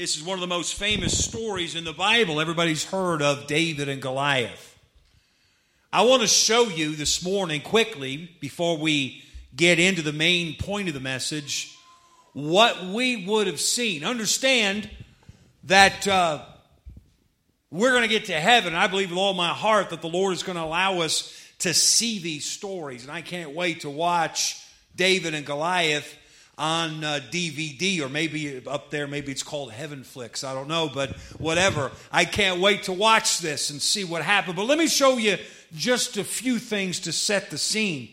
This is one of the most famous stories in the Bible. Everybody's heard of David and Goliath. I want to show you this morning, quickly, before we get into the main point of the message, what we would have seen. Understand that uh, we're going to get to heaven. I believe with all my heart that the Lord is going to allow us to see these stories. And I can't wait to watch David and Goliath on uh, DVD, or maybe up there, maybe it's called Heaven Flicks. I don't know, but whatever. I can't wait to watch this and see what happened. But let me show you just a few things to set the scene.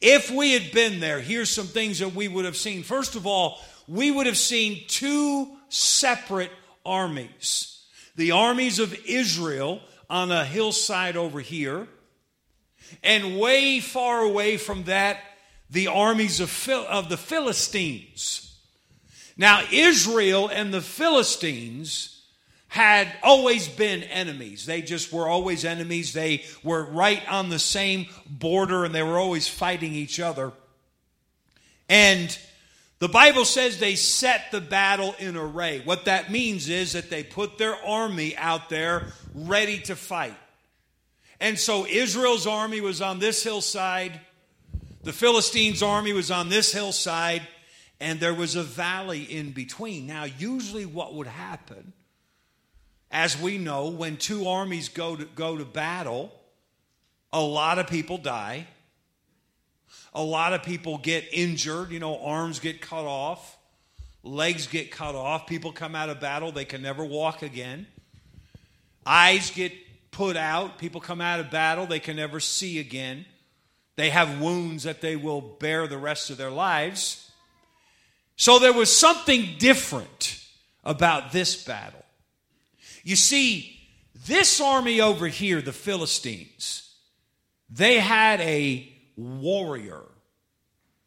If we had been there, here's some things that we would have seen. First of all, we would have seen two separate armies the armies of Israel on a hillside over here, and way far away from that, the armies of, Phil- of the Philistines. Now, Israel and the Philistines had always been enemies. They just were always enemies. They were right on the same border and they were always fighting each other. And the Bible says they set the battle in array. What that means is that they put their army out there ready to fight. And so Israel's army was on this hillside, the Philistines' army was on this hillside, and there was a valley in between. Now, usually, what would happen, as we know, when two armies go to, go to battle, a lot of people die. A lot of people get injured, you know, arms get cut off, legs get cut off, people come out of battle, they can never walk again. Eyes get put out, people come out of battle, they can never see again. They have wounds that they will bear the rest of their lives. So there was something different about this battle. You see, this army over here, the Philistines, they had a warrior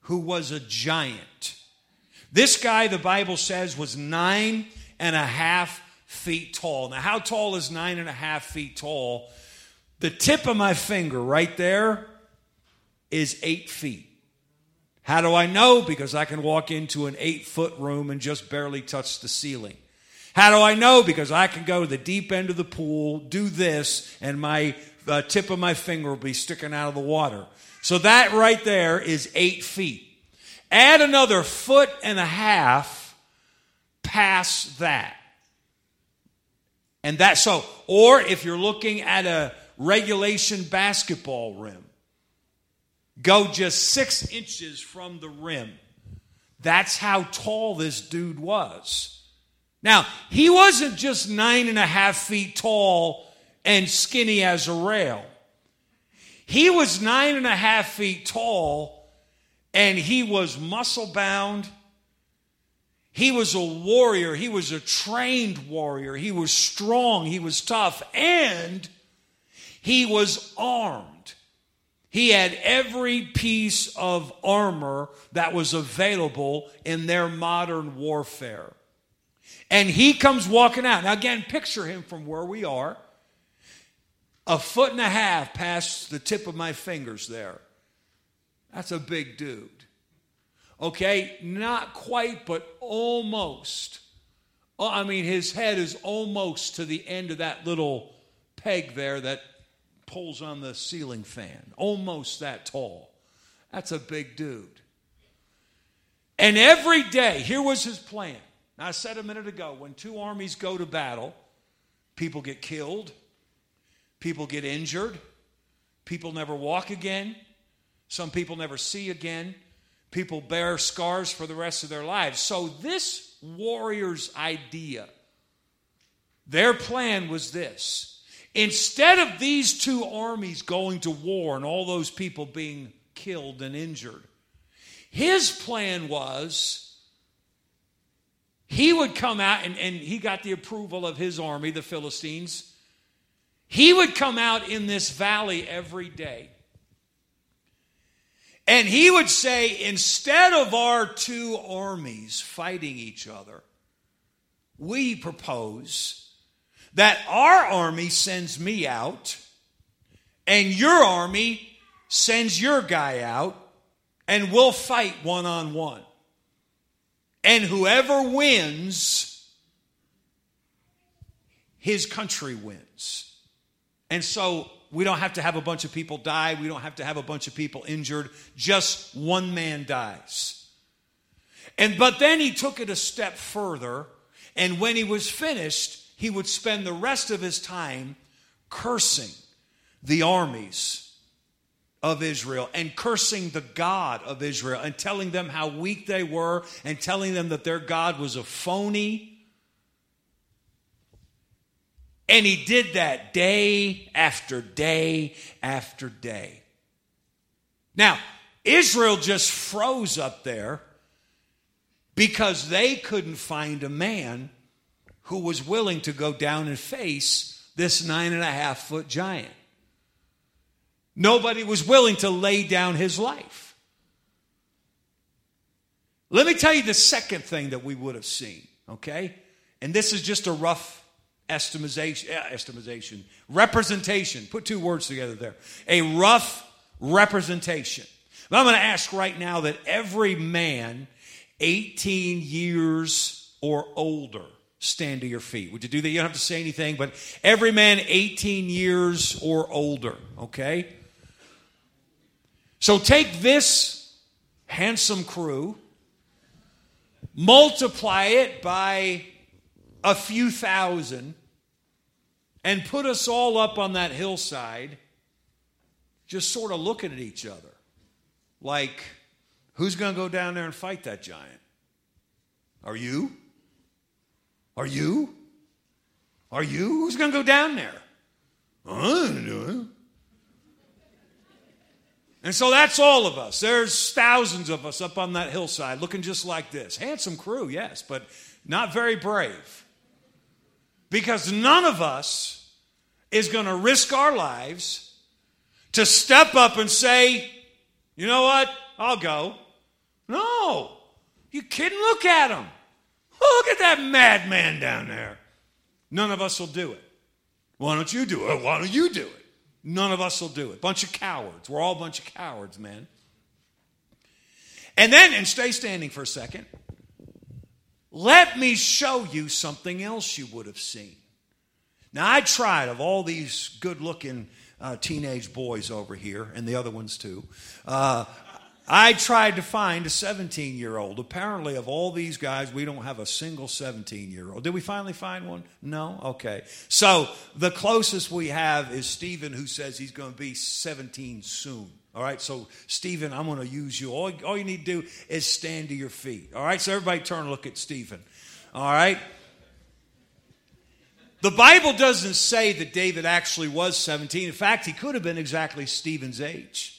who was a giant. This guy, the Bible says, was nine and a half feet tall. Now, how tall is nine and a half feet tall? The tip of my finger right there is eight feet. How do I know? Because I can walk into an eight foot room and just barely touch the ceiling. How do I know? Because I can go to the deep end of the pool, do this, and my uh, tip of my finger will be sticking out of the water. So that right there is eight feet. Add another foot and a half past that. And that, so, or if you're looking at a regulation basketball rim, go just six inches from the rim. That's how tall this dude was. Now, he wasn't just nine and a half feet tall and skinny as a rail. He was nine and a half feet tall and he was muscle bound. He was a warrior. He was a trained warrior. He was strong. He was tough. And he was armed. He had every piece of armor that was available in their modern warfare. And he comes walking out. Now, again, picture him from where we are a foot and a half past the tip of my fingers there. That's a big dude. Okay, not quite, but almost. Oh, I mean, his head is almost to the end of that little peg there that pulls on the ceiling fan, almost that tall. That's a big dude. And every day, here was his plan. Now, I said a minute ago when two armies go to battle, people get killed, people get injured, people never walk again, some people never see again, people bear scars for the rest of their lives. So, this warrior's idea, their plan was this Instead of these two armies going to war and all those people being killed and injured, his plan was he would come out and, and he got the approval of his army, the Philistines. He would come out in this valley every day. And he would say, instead of our two armies fighting each other, we propose that our army sends me out and your army sends your guy out and we'll fight one on one. And whoever wins his country wins. And so we don't have to have a bunch of people die. We don't have to have a bunch of people injured. Just one man dies. And but then he took it a step further, and when he was finished, he would spend the rest of his time cursing the armies of Israel and cursing the God of Israel and telling them how weak they were and telling them that their God was a phony. And he did that day after day after day. Now, Israel just froze up there because they couldn't find a man who was willing to go down and face this nine and a half foot giant. Nobody was willing to lay down his life. Let me tell you the second thing that we would have seen, okay? And this is just a rough estimation, eh, estimation, representation. Put two words together there. A rough representation. But I'm going to ask right now that every man 18 years or older stand to your feet. Would you do that? You don't have to say anything, but every man 18 years or older, okay? So take this handsome crew, multiply it by a few thousand, and put us all up on that hillside, just sort of looking at each other. Like, who's going to go down there and fight that giant? Are you? Are you? Are you? Who's going to go down there? Oh, I don't know. and so that's all of us. There's thousands of us up on that hillside looking just like this. Handsome crew, yes, but not very brave. Because none of us is going to risk our lives to step up and say, you know what? I'll go. No. You kidding? Look at him. Look at that madman down there. None of us will do it. Why don't you do it? Why don't you do it? None of us will do it. Bunch of cowards. We're all a bunch of cowards, man. And then, and stay standing for a second, let me show you something else you would have seen. Now, I tried, of all these good looking uh, teenage boys over here, and the other ones too, uh, I tried to find a 17 year old. Apparently, of all these guys, we don't have a single 17 year old. Did we finally find one? No? Okay. So the closest we have is Stephen, who says he's going to be 17 soon. All right, so Stephen, I'm going to use you. All, all you need to do is stand to your feet. All right, so everybody turn and look at Stephen. All right? The Bible doesn't say that David actually was 17. In fact, he could have been exactly Stephen's age.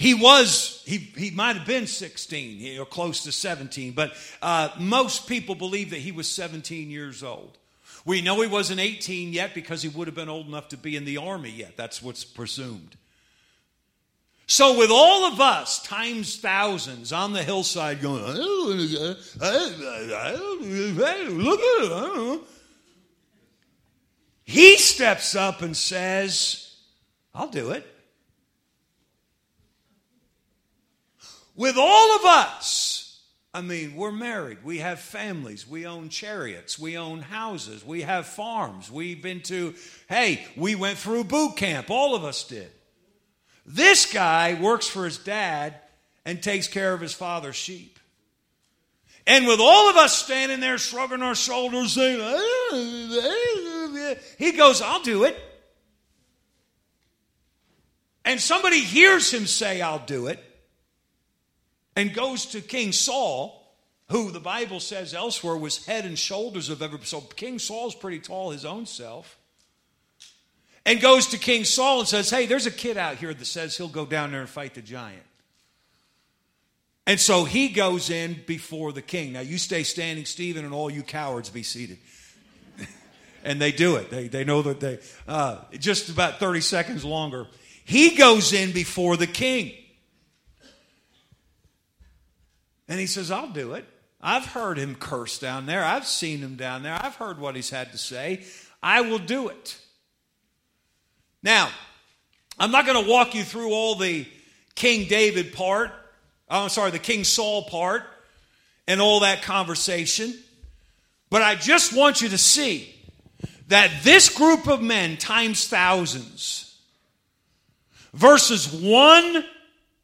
He was, he, he might have been 16 or close to 17, but uh, most people believe that he was 17 years old. We know he wasn't 18 yet because he would have been old enough to be in the army yet. That's what's presumed. So, with all of us, times thousands, on the hillside going, look at it, he steps up and says, I'll do it. With all of us. I mean, we're married, we have families, we own chariots, we own houses, we have farms, we've been to, hey, we went through boot camp, all of us did. This guy works for his dad and takes care of his father's sheep. And with all of us standing there shrugging our shoulders, saying, he goes, I'll do it. And somebody hears him say, I'll do it and goes to King Saul, who the Bible says elsewhere was head and shoulders of every. So King Saul's pretty tall his own self. And goes to King Saul and says, Hey, there's a kid out here that says he'll go down there and fight the giant. And so he goes in before the king. Now you stay standing, Stephen, and all you cowards be seated. and they do it. They, they know that they, uh, just about 30 seconds longer. He goes in before the king. And he says, I'll do it. I've heard him curse down there. I've seen him down there. I've heard what he's had to say. I will do it. Now, I'm not going to walk you through all the King David part. Oh, I'm sorry, the King Saul part and all that conversation. But I just want you to see that this group of men times thousands versus one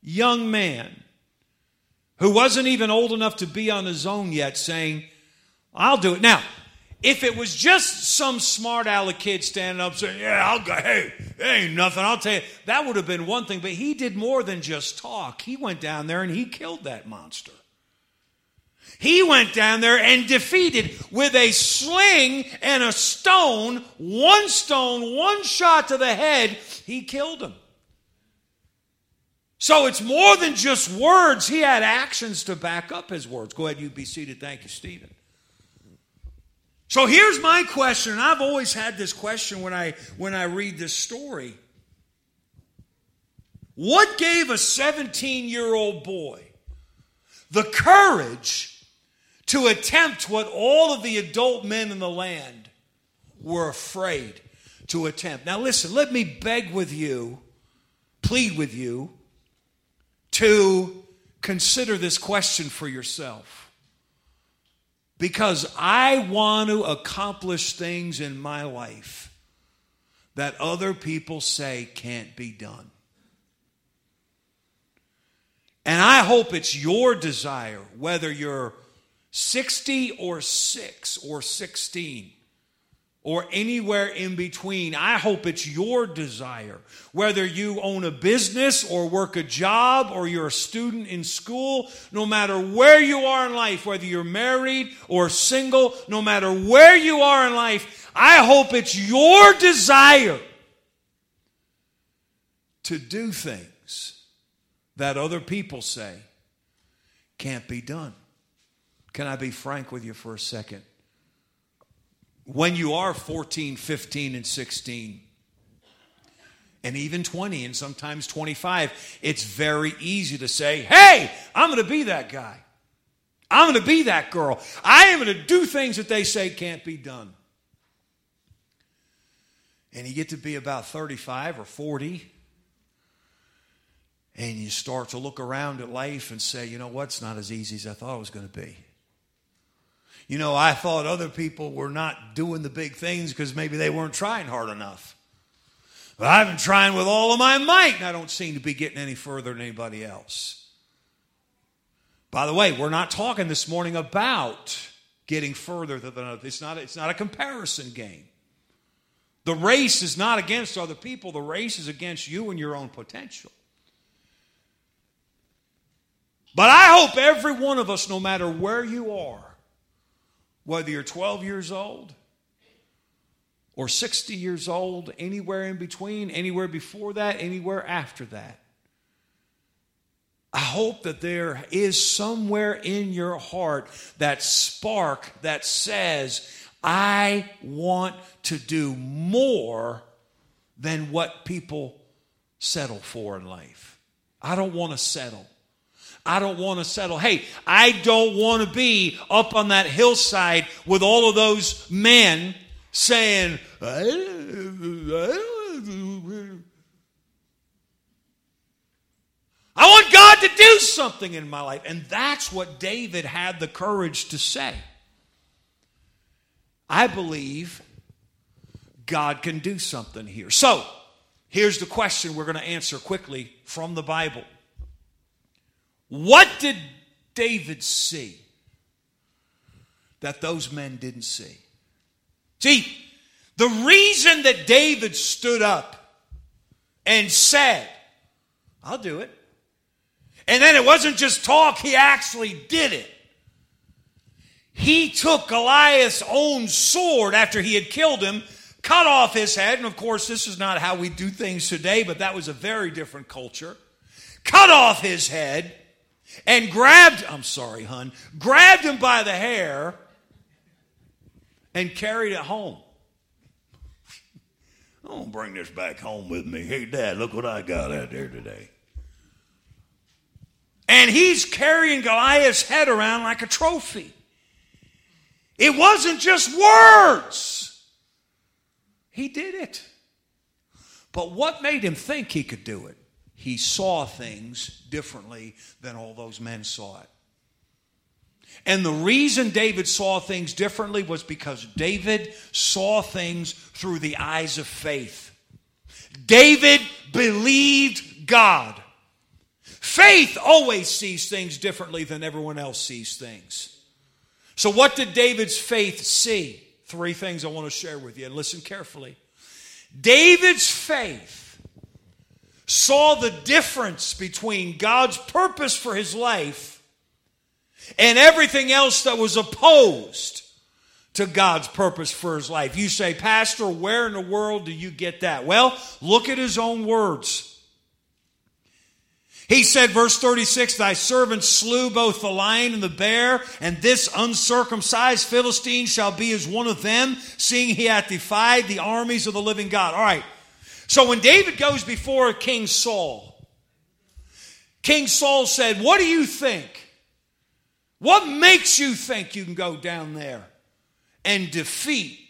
young man who wasn't even old enough to be on his own yet saying, I'll do it. Now, if it was just some smart aleck kid standing up saying, Yeah, I'll go, hey, ain't nothing, I'll tell you, that would have been one thing. But he did more than just talk. He went down there and he killed that monster. He went down there and defeated with a sling and a stone, one stone, one shot to the head, he killed him. So it's more than just words. He had actions to back up his words. Go ahead, you be seated. Thank you, Stephen. So here's my question, I've always had this question when I when I read this story. What gave a 17-year-old boy the courage to attempt what all of the adult men in the land were afraid to attempt. Now, listen, let me beg with you, plead with you, to consider this question for yourself. Because I want to accomplish things in my life that other people say can't be done. And I hope it's your desire, whether you're 60 or 6 or 16 or anywhere in between. I hope it's your desire. Whether you own a business or work a job or you're a student in school, no matter where you are in life, whether you're married or single, no matter where you are in life, I hope it's your desire to do things that other people say can't be done. Can I be frank with you for a second? When you are 14, 15, and 16, and even 20 and sometimes 25, it's very easy to say, Hey, I'm going to be that guy. I'm going to be that girl. I am going to do things that they say can't be done. And you get to be about 35 or 40, and you start to look around at life and say, You know what? It's not as easy as I thought it was going to be. You know, I thought other people were not doing the big things because maybe they weren't trying hard enough. But I've been trying with all of my might, and I don't seem to be getting any further than anybody else. By the way, we're not talking this morning about getting further than others. It's not, it's not a comparison game. The race is not against other people, the race is against you and your own potential. But I hope every one of us, no matter where you are, whether you're 12 years old or 60 years old, anywhere in between, anywhere before that, anywhere after that. I hope that there is somewhere in your heart that spark that says, I want to do more than what people settle for in life. I don't want to settle. I don't want to settle. Hey, I don't want to be up on that hillside with all of those men saying, I want God to do something in my life. And that's what David had the courage to say. I believe God can do something here. So, here's the question we're going to answer quickly from the Bible. What did David see that those men didn't see? See, the reason that David stood up and said, I'll do it. And then it wasn't just talk, he actually did it. He took Goliath's own sword after he had killed him, cut off his head. And of course, this is not how we do things today, but that was a very different culture. Cut off his head and grabbed, I'm sorry, hun, grabbed him by the hair and carried it home. I'm going to bring this back home with me. Hey, Dad, look what I got out there today. And he's carrying Goliath's head around like a trophy. It wasn't just words, he did it. But what made him think he could do it? He saw things differently than all those men saw it. And the reason David saw things differently was because David saw things through the eyes of faith. David believed God. Faith always sees things differently than everyone else sees things. So, what did David's faith see? Three things I want to share with you, and listen carefully. David's faith saw the difference between God's purpose for his life and everything else that was opposed to God's purpose for his life. You say, Pastor, where in the world do you get that? Well, look at his own words. He said, verse 36, Thy servant slew both the lion and the bear, and this uncircumcised Philistine shall be as one of them, seeing he hath defied the armies of the living God. All right. So when David goes before King Saul, King Saul said, What do you think? What makes you think you can go down there and defeat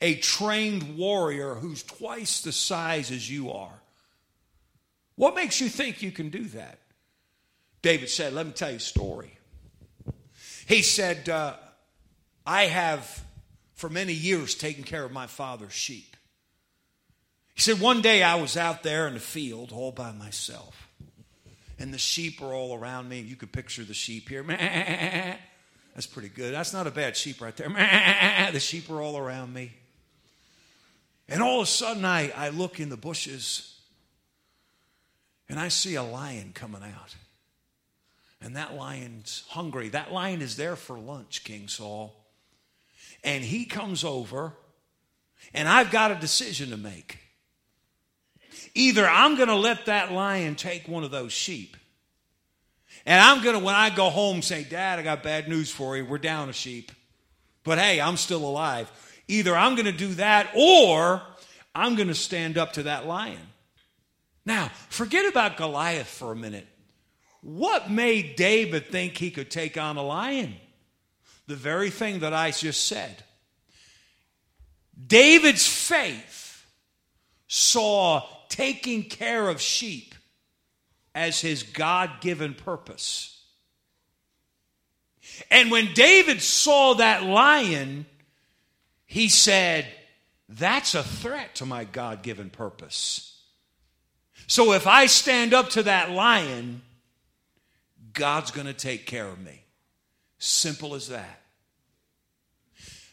a trained warrior who's twice the size as you are? What makes you think you can do that? David said, Let me tell you a story. He said, uh, I have for many years taken care of my father's sheep. He said, One day I was out there in the field all by myself, and the sheep are all around me. You could picture the sheep here. That's pretty good. That's not a bad sheep right there. The sheep are all around me. And all of a sudden, I, I look in the bushes and I see a lion coming out. And that lion's hungry. That lion is there for lunch, King Saul. And he comes over, and I've got a decision to make. Either I'm going to let that lion take one of those sheep, and I'm going to, when I go home, say, Dad, I got bad news for you. We're down a sheep. But hey, I'm still alive. Either I'm going to do that, or I'm going to stand up to that lion. Now, forget about Goliath for a minute. What made David think he could take on a lion? The very thing that I just said. David's faith saw taking care of sheep as his God given purpose. And when David saw that lion, he said, That's a threat to my God given purpose. So if I stand up to that lion, God's going to take care of me. Simple as that.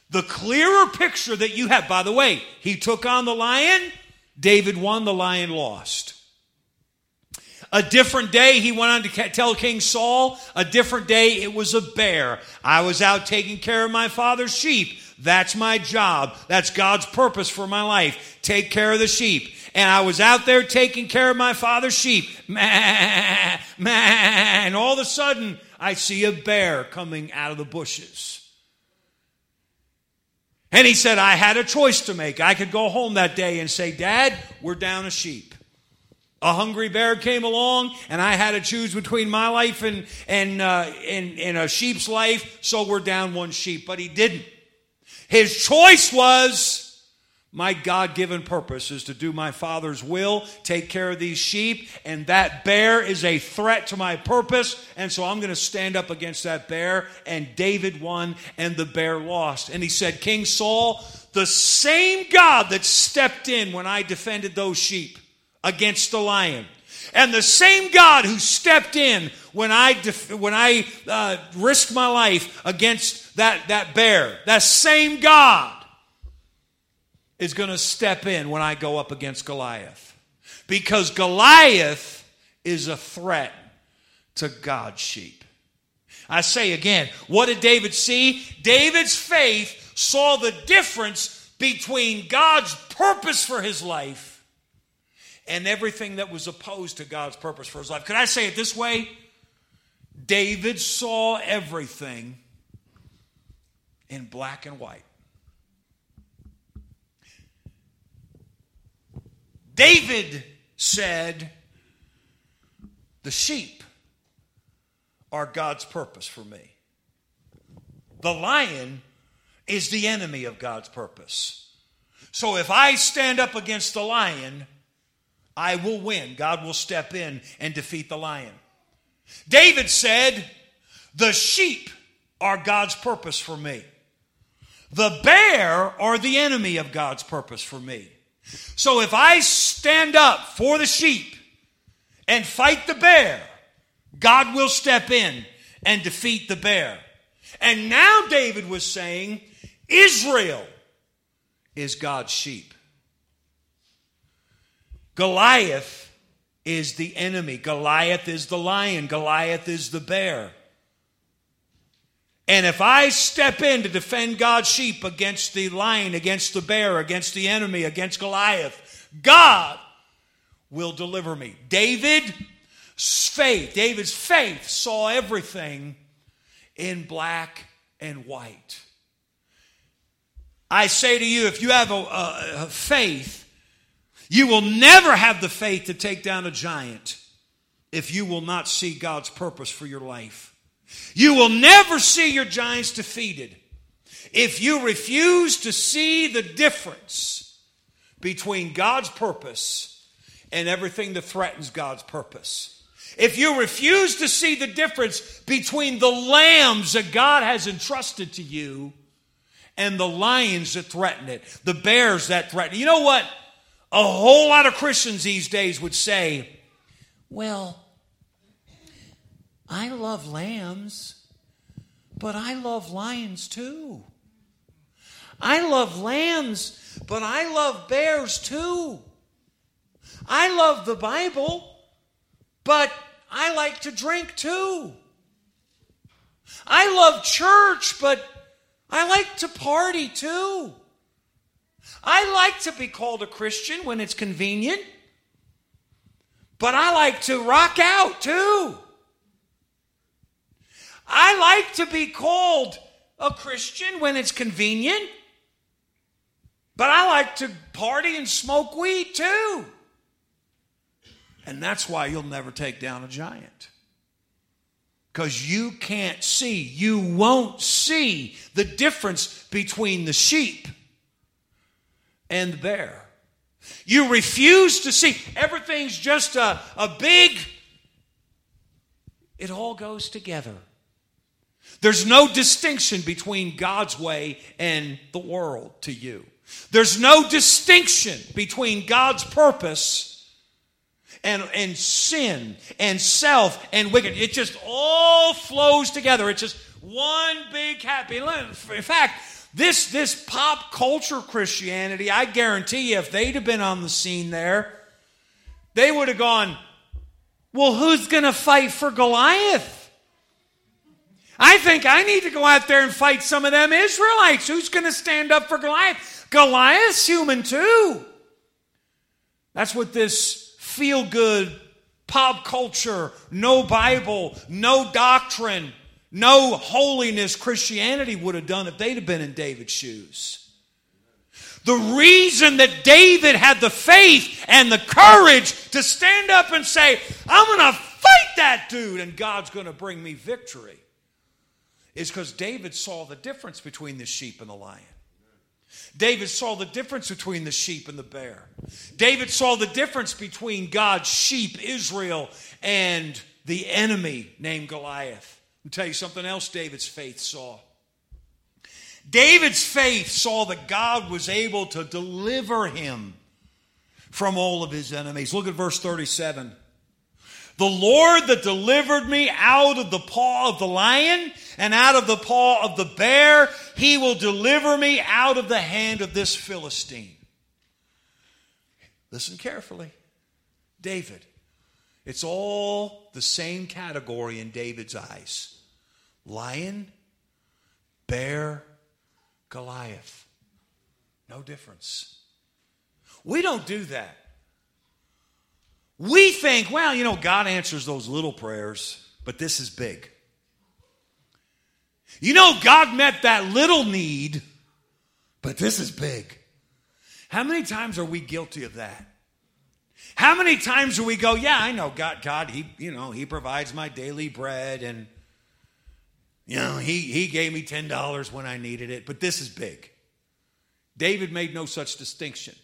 The clearer picture that you have, by the way, he took on the lion, David won, the lion lost. A different day, he went on to tell King Saul, a different day, it was a bear. I was out taking care of my father's sheep. That's my job. That's God's purpose for my life. Take care of the sheep and I was out there taking care of my father's sheep. and all of a sudden, I see a bear coming out of the bushes. And he said, I had a choice to make. I could go home that day and say, Dad, we're down a sheep. A hungry bear came along, and I had to choose between my life and, and, uh, and, and a sheep's life, so we're down one sheep. But he didn't. His choice was my God given purpose is to do my Father's will, take care of these sheep, and that bear is a threat to my purpose, and so I'm going to stand up against that bear. And David won, and the bear lost. And he said, King Saul, the same God that stepped in when I defended those sheep against the lion, and the same God who stepped in when I, def- when I uh, risked my life against that, that bear, that same God is going to step in when I go up against Goliath. Because Goliath is a threat to God's sheep. I say again, what did David see? David's faith saw the difference between God's purpose for his life and everything that was opposed to God's purpose for his life. Could I say it this way? David saw everything in black and white. David said, The sheep are God's purpose for me. The lion is the enemy of God's purpose. So if I stand up against the lion, I will win. God will step in and defeat the lion. David said, The sheep are God's purpose for me. The bear are the enemy of God's purpose for me. So if I stand up for the sheep and fight the bear, God will step in and defeat the bear. And now David was saying, Israel is God's sheep. Goliath is the enemy. Goliath is the lion. Goliath is the bear. And if I step in to defend God's sheep against the lion, against the bear, against the enemy, against Goliath, God will deliver me. David's faith, David's faith saw everything in black and white. I say to you, if you have a, a, a faith, you will never have the faith to take down a giant if you will not see God's purpose for your life. You will never see your giants defeated if you refuse to see the difference between God's purpose and everything that threatens God's purpose. If you refuse to see the difference between the lambs that God has entrusted to you and the lions that threaten it, the bears that threaten it. You know what? A whole lot of Christians these days would say, well, I love lambs, but I love lions too. I love lambs, but I love bears too. I love the Bible, but I like to drink too. I love church, but I like to party too. I like to be called a Christian when it's convenient, but I like to rock out too. I like to be called a Christian when it's convenient, but I like to party and smoke weed too. And that's why you'll never take down a giant. Because you can't see, you won't see the difference between the sheep and the bear. You refuse to see. Everything's just a, a big, it all goes together. There's no distinction between God's way and the world to you. There's no distinction between God's purpose and, and sin and self and wicked. It just all flows together. It's just one big happy. In fact, this, this pop culture Christianity, I guarantee you, if they'd have been on the scene there, they would have gone, Well, who's going to fight for Goliath? I think I need to go out there and fight some of them Israelites. Who's going to stand up for Goliath? Goliath's human too. That's what this feel good, pop culture, no Bible, no doctrine, no holiness Christianity would have done if they'd have been in David's shoes. The reason that David had the faith and the courage to stand up and say, I'm going to fight that dude and God's going to bring me victory is because David saw the difference between the sheep and the lion. David saw the difference between the sheep and the bear. David saw the difference between God's sheep, Israel, and the enemy named Goliath. I'll tell you something else David's faith saw. David's faith saw that God was able to deliver him from all of his enemies. Look at verse 37. The Lord that delivered me out of the paw of the lion and out of the paw of the bear, he will deliver me out of the hand of this Philistine. Listen carefully. David. It's all the same category in David's eyes lion, bear, Goliath. No difference. We don't do that. We think, well, you know, God answers those little prayers, but this is big. You know, God met that little need, but this is big. How many times are we guilty of that? How many times do we go, yeah, I know God, God, He, you know, He provides my daily bread and you know, He He gave me ten dollars when I needed it, but this is big. David made no such distinction.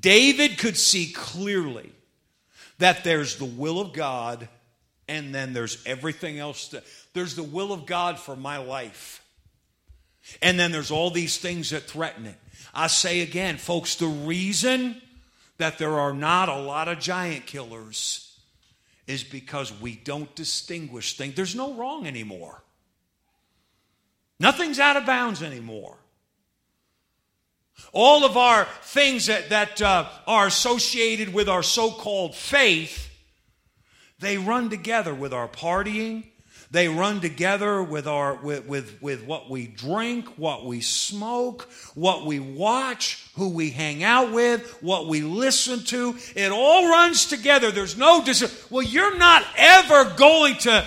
David could see clearly that there's the will of God And then there's everything else. There's the will of God for my life. And then there's all these things that threaten it. I say again, folks, the reason that there are not a lot of giant killers is because we don't distinguish things. There's no wrong anymore. Nothing's out of bounds anymore. All of our things that, that uh, are associated with our so called faith, they run together with our partying, they run together with, our, with, with, with what we drink, what we smoke, what we watch, who we hang out with, what we listen to. It all runs together. There's no dis- Well, you're not ever going to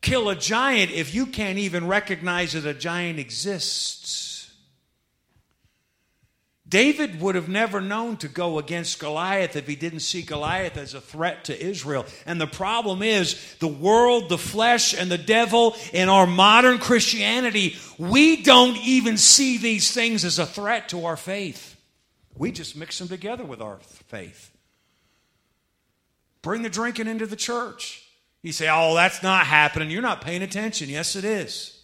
kill a giant if you can't even recognize that a giant exists. David would have never known to go against Goliath if he didn't see Goliath as a threat to Israel. And the problem is the world, the flesh, and the devil in our modern Christianity, we don't even see these things as a threat to our faith. We just mix them together with our faith. Bring the drinking into the church. You say, oh, that's not happening. You're not paying attention. Yes, it is.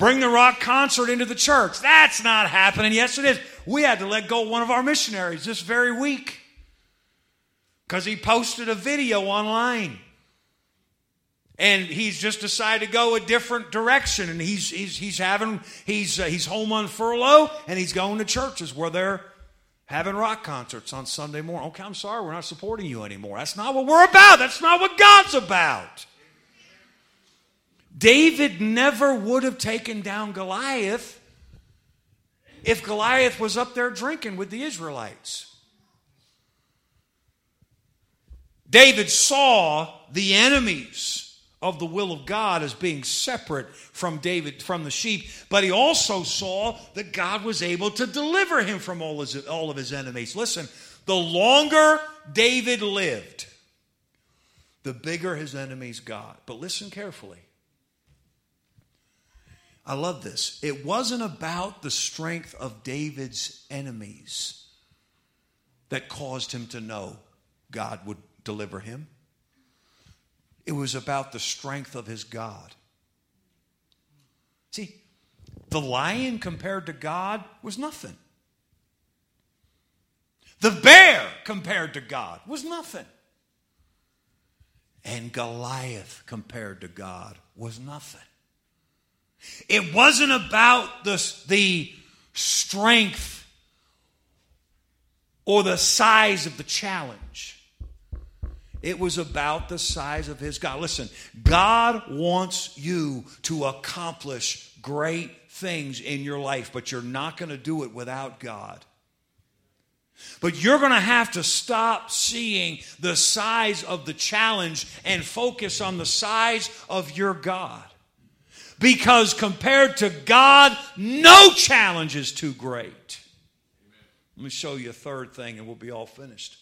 Bring the rock concert into the church. That's not happening. Yes, it is. We had to let go one of our missionaries this very week because he posted a video online. And he's just decided to go a different direction. And he's, he's, he's having, he's, uh, he's home on furlough and he's going to churches where they're having rock concerts on Sunday morning. Okay, I'm sorry, we're not supporting you anymore. That's not what we're about. That's not what God's about. David never would have taken down Goliath if Goliath was up there drinking with the Israelites. David saw the enemies of the will of God as being separate from David from the sheep, but he also saw that God was able to deliver him from all, his, all of his enemies. Listen, the longer David lived, the bigger his enemies got. But listen carefully. I love this. It wasn't about the strength of David's enemies that caused him to know God would deliver him. It was about the strength of his God. See, the lion compared to God was nothing. The bear compared to God was nothing. And Goliath compared to God was nothing. It wasn't about the, the strength or the size of the challenge. It was about the size of his God. Listen, God wants you to accomplish great things in your life, but you're not going to do it without God. But you're going to have to stop seeing the size of the challenge and focus on the size of your God. Because compared to God, no challenge is too great. Let me show you a third thing and we'll be all finished.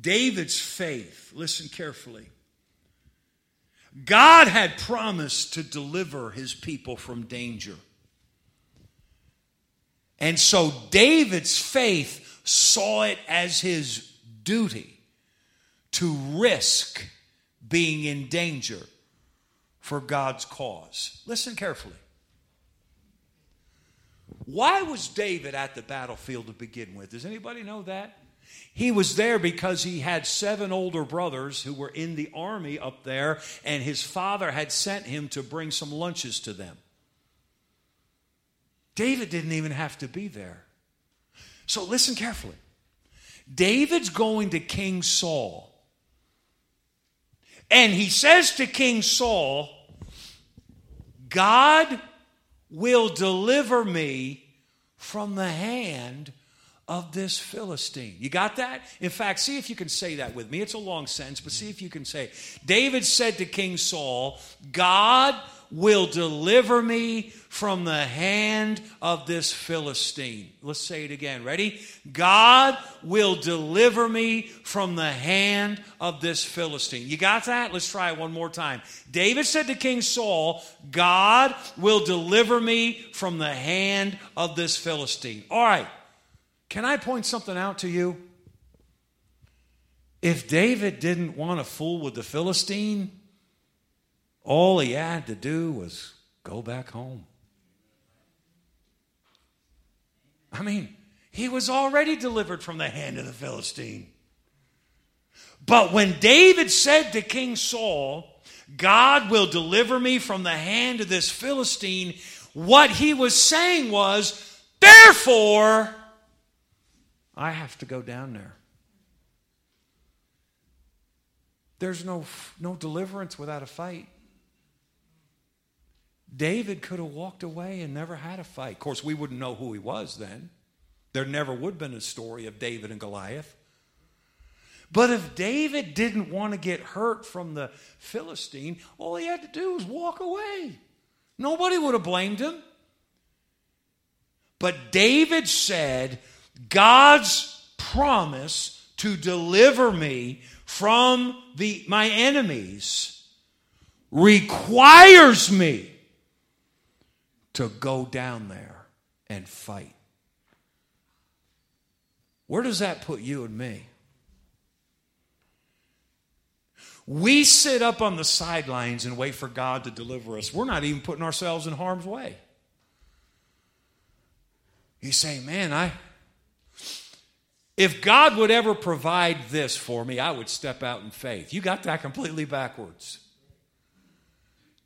David's faith, listen carefully. God had promised to deliver his people from danger. And so David's faith saw it as his duty to risk being in danger for God's cause. Listen carefully. Why was David at the battlefield to begin with? Does anybody know that? He was there because he had seven older brothers who were in the army up there, and his father had sent him to bring some lunches to them. David didn't even have to be there. So listen carefully. David's going to King Saul. And he says to King Saul, God will deliver me from the hand of this Philistine. You got that? In fact, see if you can say that with me. It's a long sentence, but see if you can say. David said to King Saul, God will deliver me from the hand of this Philistine. Let's say it again. Ready? God will deliver me from the hand of this Philistine. You got that? Let's try it one more time. David said to King Saul, God will deliver me from the hand of this Philistine. All right. Can I point something out to you? If David didn't want to fool with the Philistine, all he had to do was go back home. I mean, he was already delivered from the hand of the Philistine. But when David said to King Saul, God will deliver me from the hand of this Philistine, what he was saying was, therefore, I have to go down there. There's no, no deliverance without a fight. David could have walked away and never had a fight. Of course, we wouldn't know who he was then. There never would have been a story of David and Goliath. But if David didn't want to get hurt from the Philistine, all he had to do was walk away. Nobody would have blamed him. But David said, God's promise to deliver me from the, my enemies requires me to go down there and fight. Where does that put you and me? We sit up on the sidelines and wait for God to deliver us. We're not even putting ourselves in harm's way. You say, man, I. If God would ever provide this for me, I would step out in faith. You got that completely backwards.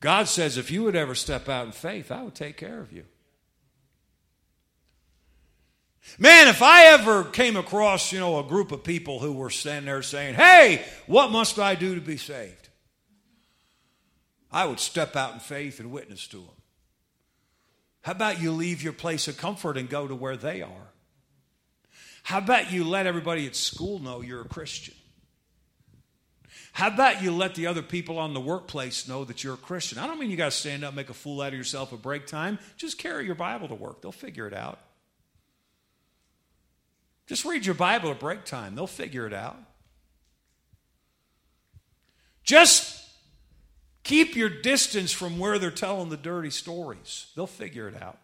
God says, if you would ever step out in faith, I would take care of you. Man, if I ever came across, you know, a group of people who were standing there saying, Hey, what must I do to be saved? I would step out in faith and witness to them. How about you leave your place of comfort and go to where they are? How about you let everybody at school know you're a Christian? How about you let the other people on the workplace know that you're a Christian? I don't mean you got to stand up, make a fool out of yourself at break time. Just carry your Bible to work, they'll figure it out. Just read your Bible at break time, they'll figure it out. Just keep your distance from where they're telling the dirty stories, they'll figure it out.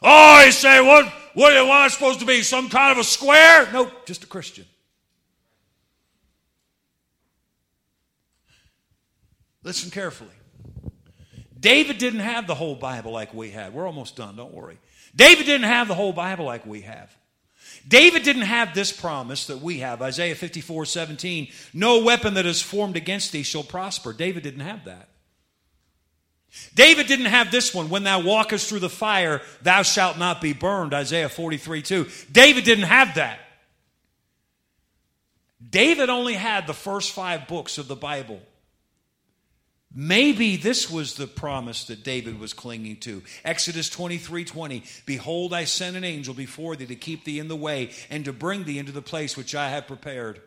Oh, you say, what, what am I supposed to be? Some kind of a square? Nope, just a Christian. Listen carefully. David didn't have the whole Bible like we had. We're almost done, don't worry. David didn't have the whole Bible like we have. David didn't have this promise that we have Isaiah 54 17. No weapon that is formed against thee shall prosper. David didn't have that. David didn't have this one. When thou walkest through the fire, thou shalt not be burned. Isaiah 43 2. David didn't have that. David only had the first five books of the Bible. Maybe this was the promise that David was clinging to. Exodus 23 20. Behold, I send an angel before thee to keep thee in the way and to bring thee into the place which I have prepared.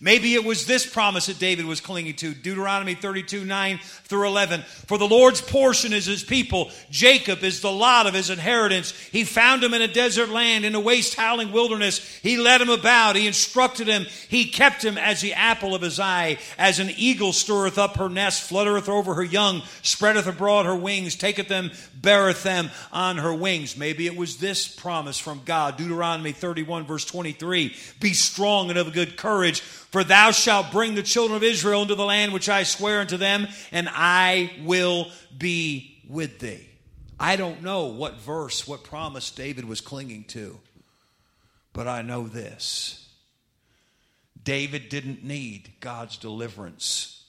Maybe it was this promise that David was clinging to Deuteronomy 32 9 through 11. For the Lord's portion is his people, Jacob is the lot of his inheritance. He found him in a desert land, in a waste howling wilderness. He led him about, he instructed him, he kept him as the apple of his eye. As an eagle stirreth up her nest, fluttereth over her young, spreadeth abroad her wings, taketh them, beareth them on her wings. Maybe it was this promise from God Deuteronomy 31, verse 23 Be strong and of good courage for thou shalt bring the children of Israel into the land which I swear unto them, and I will be with thee. I don't know what verse, what promise David was clinging to, but I know this. David didn't need God's deliverance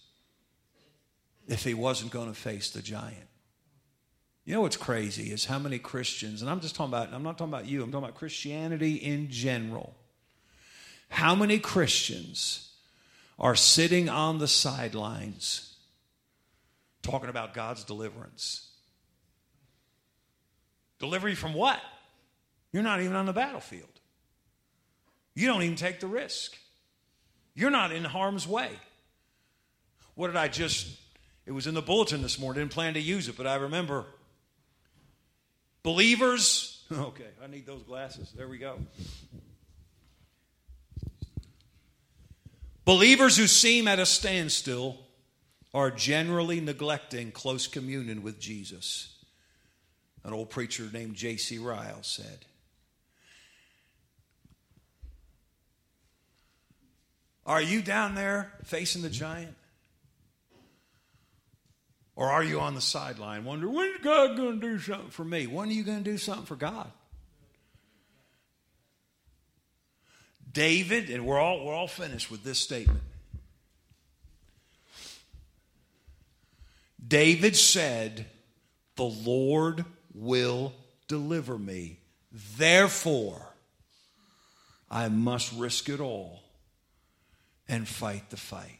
if he wasn't going to face the giant. You know what's crazy is how many Christians, and I'm just talking about, I'm not talking about you, I'm talking about Christianity in general how many Christians are sitting on the sidelines talking about God's deliverance? Delivery from what? You're not even on the battlefield. You don't even take the risk. You're not in harm's way. What did I just, it was in the bulletin this morning, didn't plan to use it, but I remember believers, okay, I need those glasses. There we go. Believers who seem at a standstill are generally neglecting close communion with Jesus. An old preacher named J.C. Ryle said. Are you down there facing the giant? Or are you on the sideline wondering, when's God going to do something for me? When are you going to do something for God? David, and we're all, we're all finished with this statement. David said, The Lord will deliver me. Therefore, I must risk it all and fight the fight.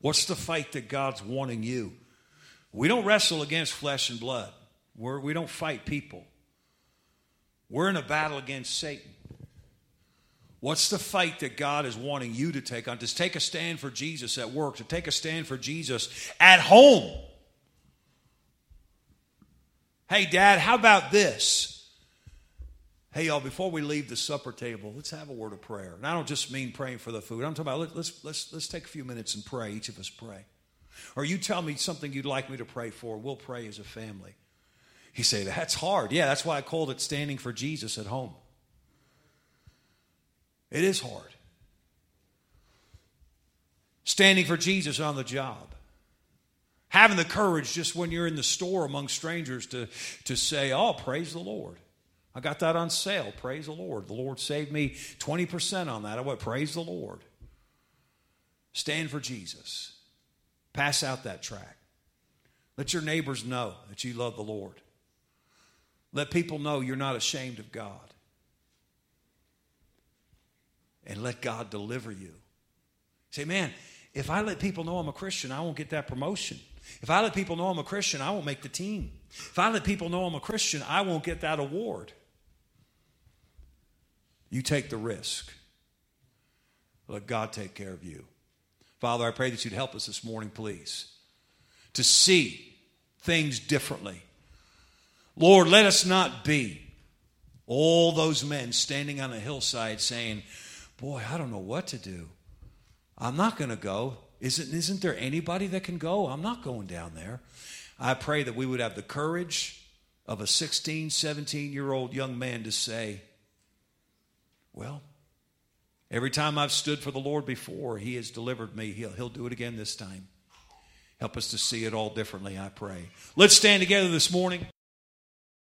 What's the fight that God's wanting you? We don't wrestle against flesh and blood. We're, we don't fight people. We're in a battle against Satan. What's the fight that God is wanting you to take on? To take a stand for Jesus at work, to take a stand for Jesus at home. Hey, Dad, how about this? Hey, y'all, before we leave the supper table, let's have a word of prayer. And I don't just mean praying for the food. I'm talking about let's, let's, let's take a few minutes and pray. Each of us pray. Or you tell me something you'd like me to pray for. We'll pray as a family. He say, that's hard. Yeah, that's why I called it standing for Jesus at home. It is hard. Standing for Jesus on the job. Having the courage just when you're in the store among strangers to, to say, Oh, praise the Lord. I got that on sale. Praise the Lord. The Lord saved me 20% on that. I went, Praise the Lord. Stand for Jesus. Pass out that track. Let your neighbors know that you love the Lord. Let people know you're not ashamed of God. And let God deliver you. Say, man, if I let people know I'm a Christian, I won't get that promotion. If I let people know I'm a Christian, I won't make the team. If I let people know I'm a Christian, I won't get that award. You take the risk. Let God take care of you. Father, I pray that you'd help us this morning, please, to see things differently. Lord, let us not be all those men standing on a hillside saying, Boy, I don't know what to do. I'm not going to go. Isn't, isn't there anybody that can go? I'm not going down there. I pray that we would have the courage of a 16, 17 year old young man to say, Well, Every time I've stood for the Lord before, He has delivered me. He'll, he'll do it again this time. Help us to see it all differently, I pray. Let's stand together this morning.